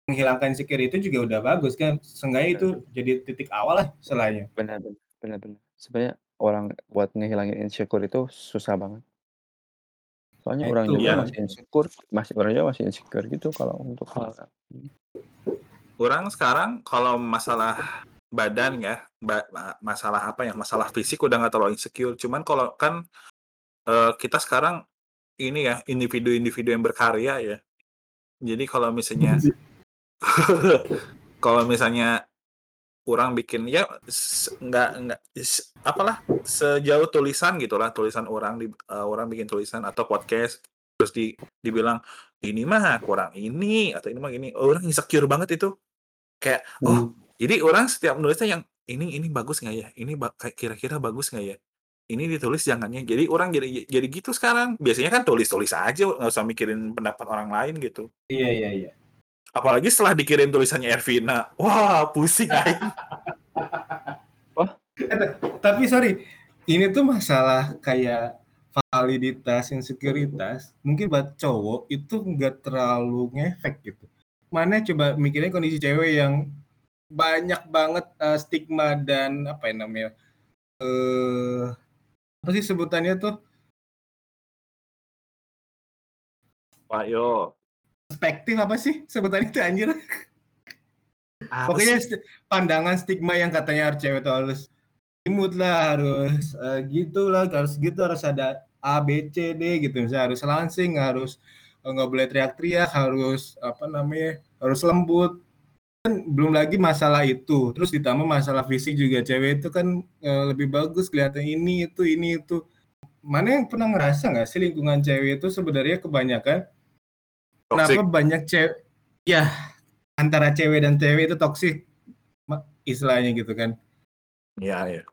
menghilangkan insecure itu juga udah bagus kan. Seenggaknya itu jadi titik awal lah selainnya
benar benar benar benar. Sebenarnya orang buat ngehilangin insecure itu susah banget. Soalnya
Nah,
orang
itu,
juga
iya.
masih insecure masih orang juga masih insecure gitu kalau untuk hal.
Orang sekarang kalau masalah badan ya, ba- ma- masalah apa ya, masalah fisik udah nggak terlalu insecure. Cuman kalau kan eh, kita sekarang ini ya individu-individu yang berkarya ya. Jadi kalau misalnya [laughs] [laughs] kalau misalnya kurang bikin ya nggak nggak apalah sejauh tulisan gitulah tulisan orang di eh, orang bikin tulisan atau podcast terus di dibilang ini mah kurang ini atau ini mah gini. Orang insecure banget itu. Kayak oh jadi orang setiap nulisnya yang ini ini bagus nggak ya? Ini ba- kira-kira bagus nggak ya? Ini ditulis jangannya. Jadi orang jadi jadi gitu sekarang. Biasanya kan tulis tulis aja nggak usah mikirin pendapat orang lain gitu.
Iya iya iya
apalagi setelah dikirim tulisannya Ervina. Wah pusing [laughs] aing.
Tapi sorry ini tuh masalah kayak validitas insekuritas mungkin buat cowok itu nggak terlalu ngefek gitu. Mana coba mikirnya kondisi cewek yang banyak banget eh, stigma dan apa ya namanya eh apa sih sebutannya tuh?
Pak yo
perspektif apa sih? Sebutannya itu anjir?
Apa
pokoknya pandangan stigma yang katanya harus cewek tuh harus imut lah harus eh, gitu lah harus gitu harus ada A B C D gitu. Misalnya harus langsing harus eh, nggak boleh teriak-teriak harus apa namanya harus lembut. Kan belum lagi masalah itu. Terus ditambah masalah fisik juga. Cewek itu kan eh, lebih bagus kelihatan ini itu ini itu. Mana yang pernah ngerasa nggak sih lingkungan cewek itu sebenarnya kebanyakan
Toxic.
kenapa banyak cewek ya antara cewek dan cewek itu toksik istilahnya gitu kan?
Ya ya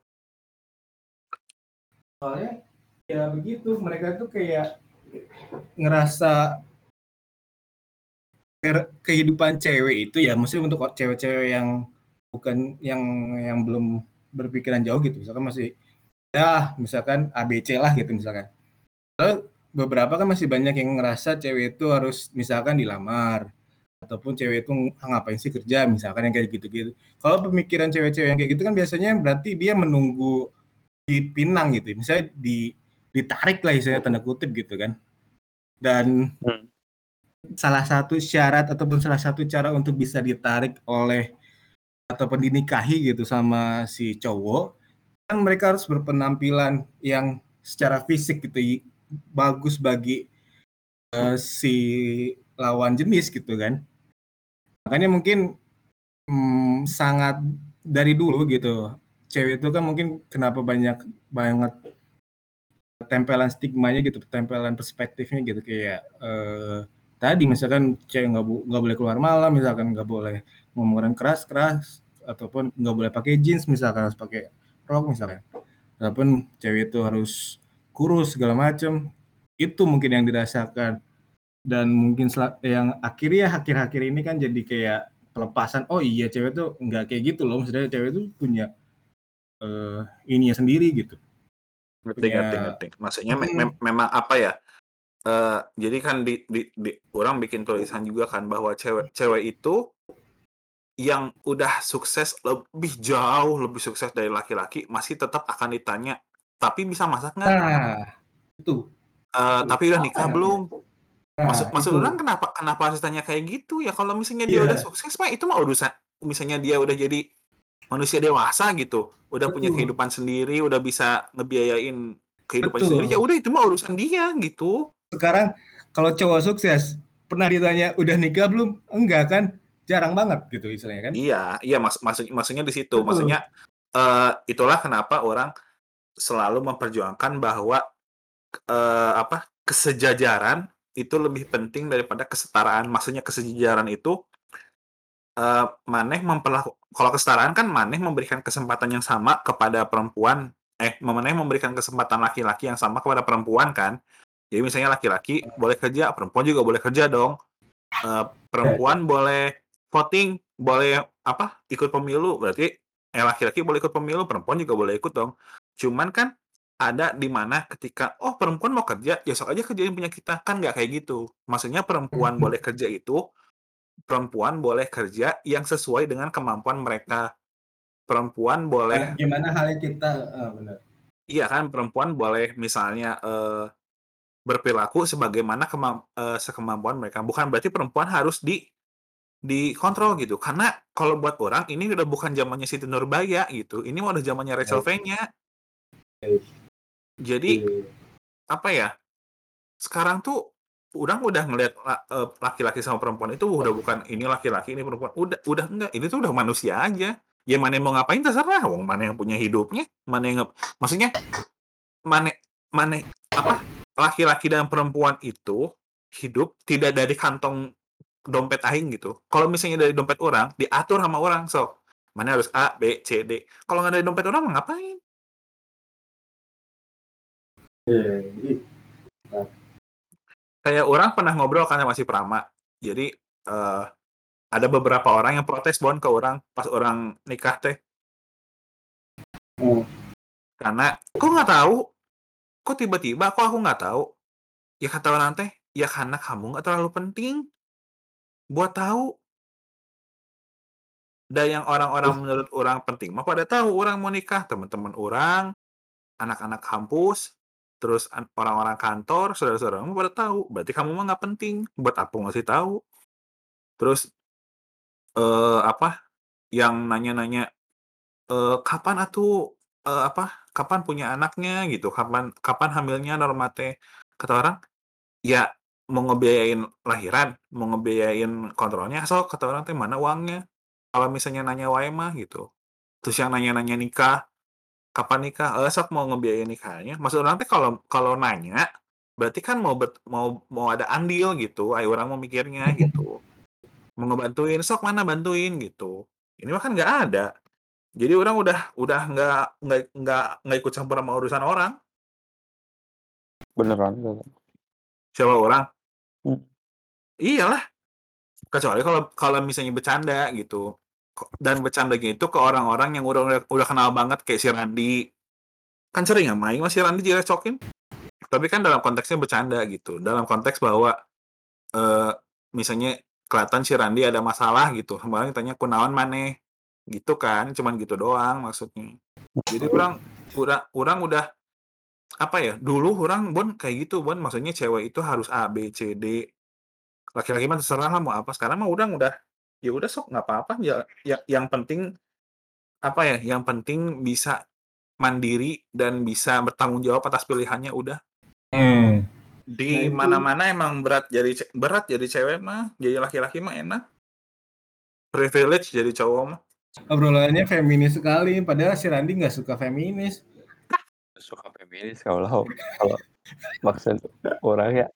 soalnya ya begitu mereka tuh kayak ngerasa ke- kehidupan cewek itu ya mesti untuk cewek-cewek yang bukan yang yang belum berpikiran jauh gitu misalkan masih ya misalkan ABC lah gitu misalkan. Lalu beberapa kan masih banyak yang ngerasa cewek itu harus misalkan dilamar ataupun cewek itu ngapain sih kerja misalkan yang kayak gitu-gitu. Kalau pemikiran cewek-cewek yang kayak gitu kan biasanya berarti dia menunggu dipinang gitu. Misalnya di ditarik lah istilahnya tanda kutip gitu kan. Dan
Hmm.
salah satu syarat ataupun salah satu cara untuk bisa ditarik oleh ataupun dinikahi gitu sama si cowok kan mereka harus berpenampilan yang secara fisik gitu bagus bagi eh, si lawan jenis gitu kan. Makanya mungkin mm, sangat dari dulu gitu. Cewek itu kan mungkin kenapa banyak banget tempelan stigmanya gitu tempelan perspektifnya gitu. Kayak eh, tadi misalkan cewek nggak nggak boleh keluar malam misalkan nggak boleh ngomong keras keras ataupun nggak boleh pakai jeans misalkan harus pakai rok misalkan. Ataupun cewek itu harus kurus segala macam itu mungkin yang dirasakan dan mungkin yang akhirnya akhir-akhir ini kan jadi kayak pelepasan oh iya cewek tuh nggak kayak gitu loh maksudnya cewek itu punya eh ininya sendiri gitu
Ngerti,
Punya-
ngerti, ngerti. Maksudnya me-
Hmm.
mem- memang apa ya? eh jadi kan di, di, di orang bikin tulisan juga kan bahwa cewek cewek itu yang udah sukses lebih jauh lebih sukses dari laki-laki masih tetap akan ditanya tapi bisa masak nggak?
nah itu
Eh, tapi udah nikah
ya?
belum?
Nah,
Maksud maksud
itu.
orang kenapa kenapa harus tanya kayak gitu ya? Kalau misalnya dia
Iya.
udah sukses mah itu mah urusan misalnya dia udah jadi manusia dewasa gitu, udah punya
Betul.
kehidupan sendiri, udah bisa ngebiayain kehidupan
Betul.
sendiri, ya udah itu mah urusan dia gitu.
sekarang kalau cowok sukses pernah ditanya udah nikah belum enggak kan jarang banget gitu istilahnya kan
Iya, iya mas maksud maksudnya di situ.
Betul.
Maksudnya eh itulah kenapa orang selalu memperjuangkan bahwa eh apa kesejajaran itu lebih penting daripada kesetaraan. Maksudnya kesejajaran itu eh maneh memperlaku kalau kesetaraan kan maneh memberikan kesempatan yang sama kepada perempuan eh maneh memberikan kesempatan laki-laki yang sama kepada perempuan kan. Jadi misalnya laki-laki boleh kerja, perempuan juga boleh kerja dong. Eh, perempuan [laughs] boleh voting, boleh apa? ikut pemilu. Berarti eh laki-laki boleh ikut pemilu, perempuan juga boleh ikut dong. Cuman kan ada di mana ketika oh perempuan mau kerja, ya sok aja kerjain punya kita kan nggak kayak gitu. Maksudnya perempuan boleh kerja itu perempuan boleh kerja yang sesuai dengan kemampuan mereka. Perempuan boleh
gimana halnya kita ah, benar
Iya kan, perempuan boleh misalnya eh, berperilaku sebagaimana kemam- eh, sekemampuan mereka. Bukan berarti perempuan harus di dikontrol gitu. Karena kalau buat orang ini udah bukan zamannya Siti Nurbaya gitu. Ini udah zamannya Rachel V-nya. Jadi apa ya? Sekarang tuh orang udah ngelihat eh, laki-laki sama perempuan itu udah bukan ini laki-laki ini perempuan. Udah udah enggak, ini tuh udah manusia aja. Ya mana yang mau ngapain terserah, wong mana yang punya hidupnya, mana yang maksudnya mana mana apa laki-laki dan perempuan itu hidup tidak dari kantong dompet aing gitu. Kalau misalnya dari dompet orang diatur sama orang sok mana harus A, B, C, D. Kalau nggak dari dompet orang mah ngapain? Kayak orang pernah ngobrol sama si Prama. Jadi eh, ada beberapa orang yang protes bon ke orang pas orang nikah teh.
Hmm.
Karena kok nggak tahu? Kok tiba-tiba kok aku nggak tahu? Ya kata orang teh, ya karena kamu nggak terlalu penting buat tahu. Dan yang orang-orang menurut orang penting mah pada tahu orang mau nikah, teman-teman orang, anak-anak kampus, terus an- orang-orang kantor, saudara-saudara mah pada tahu. Berarti kamu mah nggak penting. Buat apa ngasih tahu? Terus eh apa? Yang nanya-nanya eh kapan atuh eh, apa? Kapan punya anaknya gitu? Kapan kapan hamilnya norma teh? Kata orang, ya mau ngebiayain lahiran, mau ngebiayain kontrolnya, so kata orang teh mana uangnya? Kalau misalnya nanya wae mah gitu. Terus yang nanya-nanya nikah, kapan nikah? Eh, sok mau ngebiayain nikahnya. Maksud orang teh kalau kalau nanya, berarti kan mau bet- mau mau ada andil gitu. Ayo orang mau mikirnya gitu. Mau ngebantuin, sok mana bantuin gitu. Ini mah kan nggak ada. Jadi orang udah udah nggak nggak nggak nggak ikut campur sama urusan orang.
Beneran. beneran.
Siapa orang?
Hmm.
Iyalah. Kecuali kalau kalau misalnya bercanda gitu. Dan bercandanya itu ke orang-orang yang udah, udah udah kenal banget kayak si Randi. Kan sering ya main masih Randi direcokin. tapi kan dalam konteksnya bercanda gitu. Dalam konteks bahwa, eee, misalnya kelihatan si Randi ada masalah gitu, kemarin tanya, "Kunaon maneh?" Gitu kan, cuman gitu doang maksudnya. Jadi urang ura urang udah apa ya, dulu urang Bon kayak gitu Bon, maksudnya cewek itu harus A, B, C, D. Laki-laki mah terserah lah mau apa, sekarang mah urang udah, ya udah sok nggak apa-apa, ya ya yang penting apa ya, yang penting bisa mandiri dan bisa bertanggung jawab atas pilihannya udah.
Hmm.
Di
Nah, itu
mana-mana emang berat jadi ce berat jadi cewek mah, jadi laki-laki mah enak. Privilege jadi cowok mah.
obrolannya feminis sekali, padahal si Randi nggak suka feminis.
Suka feminis kalau kalau maksud orang ya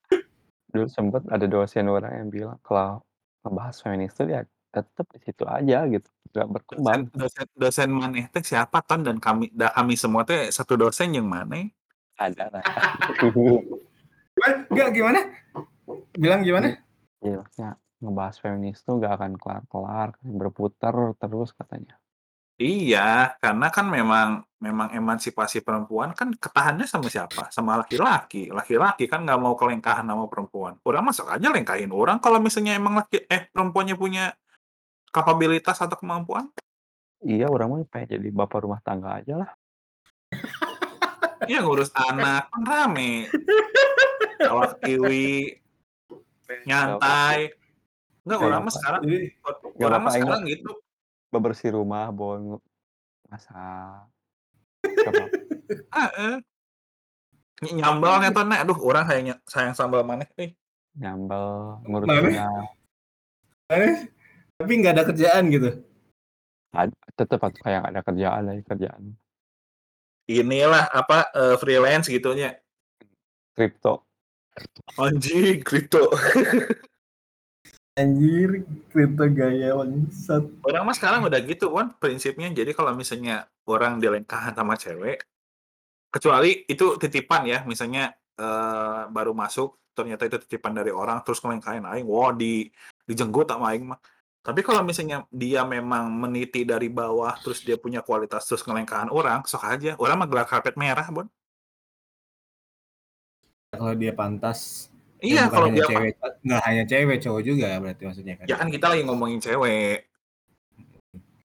dulu sempet ada dosen orang yang bilang kalau ngebahas feminis tuh ya tetep di situ aja gitu, nggak
Dosen
berkembang.
dosen dosen maneh teh siapa Ton? Dan kami da kami semua teh satu dosen yang maneh?
Ada lah.
Gimana? [laughs] Nggak, gimana? Bilang gimana?
Iya, maksudnya ngebahas feminis tuh nggak akan kelar-kelar, berputar terus katanya.
Iya, karena kan memang memang emansipasi perempuan kan ketahannya sama siapa? Sama laki-laki. Laki-laki kan nggak mau kelengkahan sama perempuan. Urang mah sok aja lengkahin orang kalau misalnya emang laki eh, perempuannya punya kapabilitas atau kemampuan.
Iya, orang mah pengen jadi bapak rumah tangga aja lah.
Iya, ngurus anak kan rame. Kawat kiwi, nyantai. Enggak,
Kayak
urang mah sekarang urang mah sekarang gitu.
bebersih rumah, Bon, masak.
Heeh. Ny nyambal eta na, aduh urang hayang sayang sambal maneh euy.
Nyambel, ngurus gudang.
Tapi nggak ada kerjaan gitu.
Ad tetep atuh kayak ada kerjaan aja kerjaan.
Inilah apa, eee, freelance gitu nya.
Kripto.
Anjing, kripto.
Anjir, kripto gaya bangsat.
Orang mah sekarang udah gitu Bon, prinsipnya. Jadi kalau misalnya orang dilengkahan sama cewek, kecuali itu titipan ya, misalnya, eee, baru masuk ternyata itu titipan dari orang terus ngelengkahin aing, wah di dijenggut sama aing mah. Tapi kalau misalnya dia memang meniti dari bawah, terus dia punya kualitas terus ngelengkahan orang, sok aja. Urang mah gelar karpet merah Bon.
Kalau dia pantas, ya
Iya, kalau dia
cewek, nggak hanya cewek, cowok juga berarti maksudnya kan?
Ya kan kita lagi ngomongin cewek.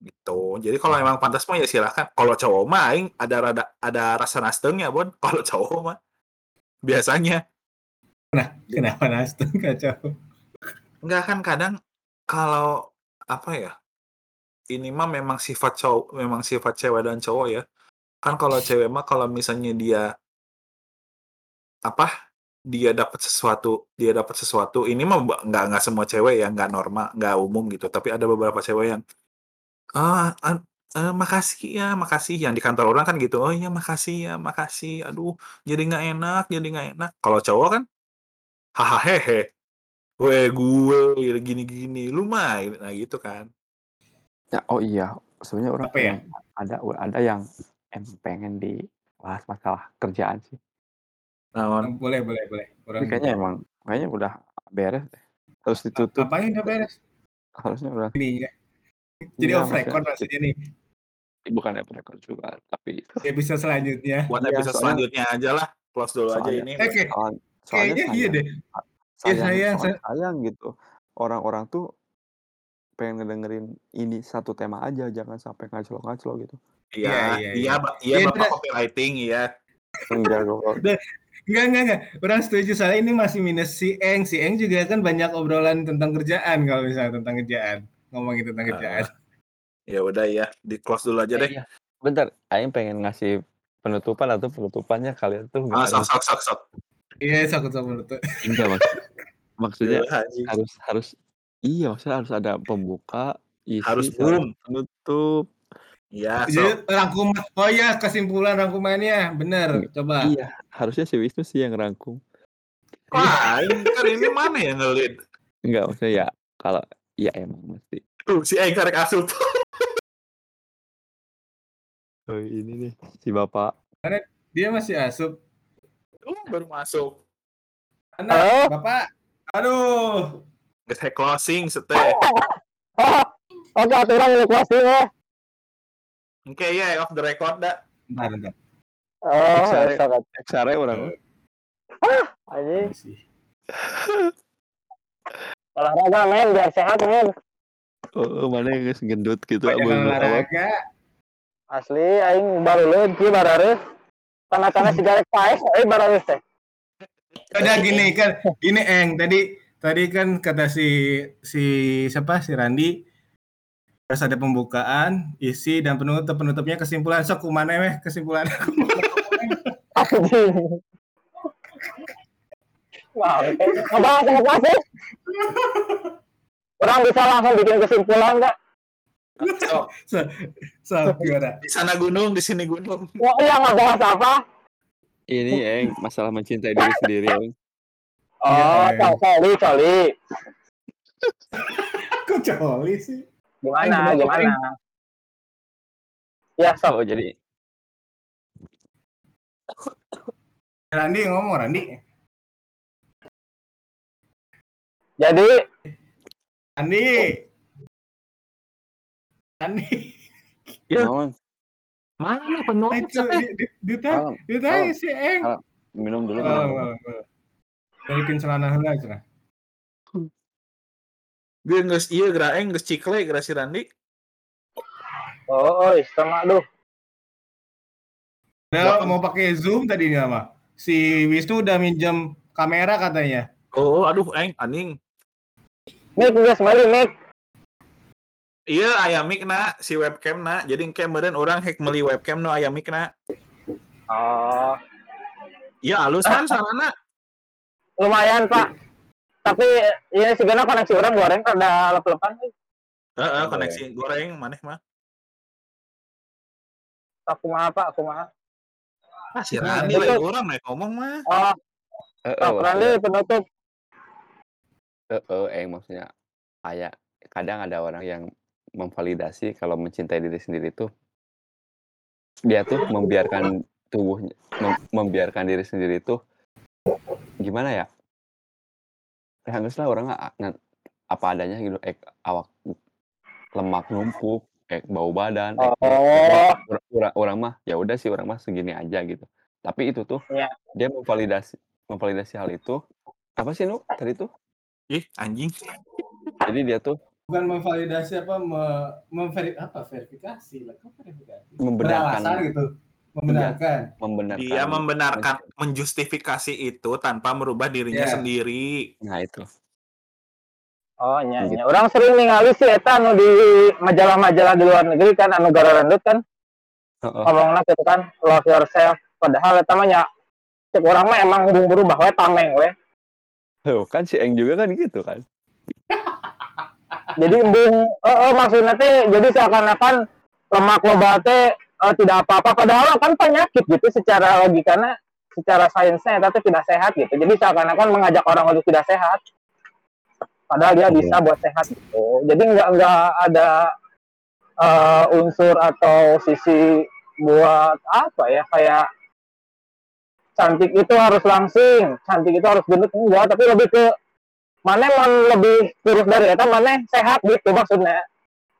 Gitu. Jadi kalau emang pantas mah ya silahkan. Kalau cowok mah aing ada rada ada rasa nastengnya Bon, [laughs] kalau cowok mah. Biasanya.
Nah, kenapa nasdem kacau?
Enggak kan kadang kalau apa ya, ini mah memang sifat cow memang sifat cewek dan cowok ya. Kan kalau cewek mah kalau misalnya dia apa, dia dapat sesuatu dia dapat sesuatu, ini mah nggak nggak semua cewek ya, nggak normal, nggak umum gitu, tapi ada beberapa cewek yang, "Ah, an eee, makasih ya, makasih." Yang di kantor orang kan gitu, "Oh iya makasih ya, makasih. Aduh jadi nggak enak jadi nggak enak." Kalau cowok kan, haha hehe, "Weh gue gini-gini, lu mah," nah gitu kan.
Ya, oh iya, sebenarnya orang
Apa ya?
pengen ada ada yang emang pengen dibahas masalah kerjaan sih.
Naon?
Boleh, boleh, boleh.
Tapi
Orang
kayaknya emang kayaknya udah beres deh. Harus
A
ditutup.
apanya udah beres?
Harusnya udah
Ini ya. Jadi
Iya,
off record
maksudnya
nih.
bukan off record juga, tapi
Episode selanjutnya.
Buat
Iya,
episode
soalnya
selanjutnya aja lah, close dulu aja
soalnya
ini.
Oke.
soal soalnya
Kayaknya iya deh. Iya
sayang
sayang,
sayang gitu. Orang-orang tuh pengen ngedengerin ini satu tema aja, jangan sampai ngaclo-ngaclo gitu.
Iya,
Iya iya
iya,
iya.
ba iya
Iya,
Bapak copywriting, iya.
Enggak kok. [laughs]
Enggak enggak enggak. Orang setuju soalnya ini masih minus si Eng. Si Eng juga kan banyak obrolan tentang kerjaan kalau misalnya tentang kerjaan. Ngomongin tentang kerjaan.
Heeh. Ya udah ya, di-close dulu aja
Eh,
deh.
iya. Bentar, aing pengen ngasih penutupan atau penutupannya kalian tuh
Ah, sok sok sok sok.
Iya, sok sok menurut.
enggak maksud maksudnya
Iya, anjing.
harus harus iya, maksudnya harus ada pembuka,
Harus
isi, sama
boom.
penutup.
Iya, sok.
Jadi rangkuman. Oh ya, kesimpulan rangkumannya. Bener, coba.
Iya, harusnya si Wisnu sih yang rangkum.
Wah, aing kan ini mana yang nge-lead?
Enggak, maksudnya ya kalau ya emang mesti.
Tuh, si aing karek asup.
Oh, ini nih si Bapak.
Karena dia masih asup.
Oh, baru masuk.
Anak? Bapak. Aduh.
Geus he closing seteh.
Oke, aturan lu closing ya.
Oke ya, off the record dah.
Bentar, bentar.
Oh, Xare orang.
Anjing,
sih. [laughs]
olahraga men biar sehat men.
Oh, mana yang geus gendut gitu
Banyak
abang
olahraga.
Asli aing baru leun kieu barareus. Tanda-tanda si garek paes euy barareus teh.
Udah gini kan, gini Eng tadi tadi kan kata si si siapa si Randi harus ada pembukaan, isi dan penutup penutupnya kesimpulan sok kumana weh kesimpulan.
Wah, ngebahas apa sih? Orang bisa langsung bikin kesimpulan nggak?
So,
so, so gimana?
di sana gunung, di sini gunung.
Wah, iya ngebahas apa?
Ini [laughs] eng masalah mencintai diri sendiri eng.
Oh,
Iya,
coli, coli, coli. [laughs]
Kok coli sih?
Gimana,
Aing,
gimana? Ya, sok.
Oh jadi
Randi ngomong Randi.
Jadi,
Randi. Randi.
Ya.
naon?
Mana penuh?
Itu di- di- ditanya si Eng.
Minum dulu.
Malam. Balikin celana heula cenah.
Dia geus ieu geura eng geus cikle geura si Randi.
oh, oh setengah duh.
Nah, mau pakai Zoom tadinya mah. Si Wisnu udah minjem kamera katanya.
Oh, aduh eng anjing.
Mik, guys, mari Mik.
Iya aya mic na si webcam na. Jadi engke meureun orang hek meuli webcam nu aya mic na.
Oh,
Iya alus kan sarana.
lumayan Pak. Tapi ini sebenarnya koneksi orang goreng kada lep-lepan.
Heeh, koneksi goreng maneh mah.
Aku mah apa? Aku mah.
Ah, si
itu-
lain orang nih ngomong mah.
Oh,
Eh, eh, waktu-
Randy penutup.
eh, eh, eng maksudnya kayak kadang ada orang yang memvalidasi kalau mencintai diri sendiri tuh dia tuh membiarkan tubuhnya mem- membiarkan diri sendiri tuh gimana ya? Ya harus lah orang nggak nggak- apa adanya gitu eh awak lemak numpuk eh bau badan eh,
Oh,
orang, orang, orang mah ya udah sih orang mah segini aja gitu. Tapi itu tuh
Iya.
dia memvalidasi memvalidasi hal itu. Apa sih nu tadi tuh?
Ih, anjing.
jadi dia tuh
Bukan memvalidasi apa me, memveri, apa verifikasi lah. Kok verifikasi?
membenarkan
Beralasan gitu. Membenarkan.
membenarkan
Dia membenarkan menjustifikasi itu tanpa merubah dirinya
Iya.
sendiri.
nah itu
oh nya
Gitu.
nya. Orang sering ningali sih eta anu di majalah-majalah di luar negeri kan anu gara rendut kan
Heeh.
ngomongna gitu kan love yourself. Padahal eta mah nya cek orang mah emang buru-buru bahwa tameng we.
Tuh, kan si Eng juga kan gitu kan
Jadi embung eh eh, maksudnya teh jadi seakan-akan lemak loba teh eh, tidak apa-apa padahal kan penyakit gitu secara logikanya secara sainsnya tapi tidak sehat gitu. Jadi seakan-akan mengajak orang untuk tidak sehat. Padahal dia
Iya.
bisa buat sehat gitu. Jadi nggak nggak ada eh, unsur atau sisi buat apa ya kayak cantik itu harus langsing, cantik itu harus gendut enggak, tapi lebih ke mana yang lebih kurus dari eta mana sehat gitu maksudnya?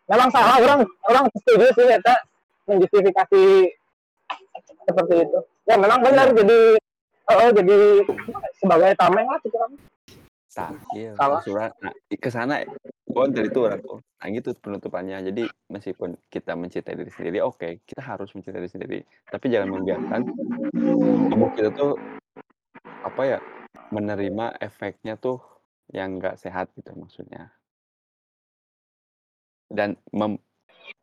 Memang salah orang orang setuju sih eta menjustifikasi seperti itu. Ya memang benar jadi oh jadi sebagai tameng lah gitu kan.
Tah, iya surat nah, ke sana kon dari itu orang nah gitu penutupannya. Jadi meskipun kita mencintai diri sendiri oke kita harus mencintai diri sendiri. Tapi jangan membiarkan tubuh kita tuh apa ya menerima efeknya tuh yang enggak sehat gitu maksudnya dan mem,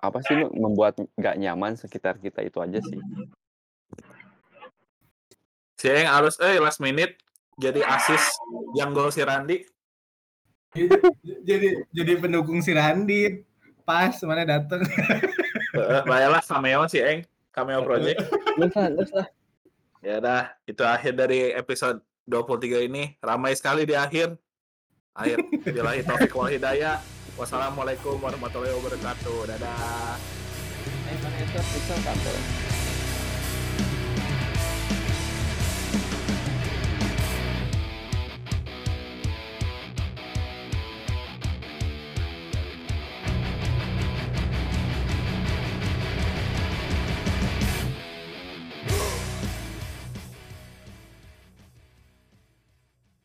apa sih membuat nggak nyaman sekitar kita itu aja sih
Si Eng harus eh last minute jadi asis yang gol si Randi.
jadi jadi pendukung si Randi. Pas mana dateng.
Bayalah cameo si Eng, cameo project.
Lah.
Ya dah, itu akhir dari episode 23 ini. Ramai sekali di akhir. Akhir. Bilahi taufik wal hidayah. Wassalamualaikum warahmatullahi wabarakatuh. Dadah.
Pixel kantor.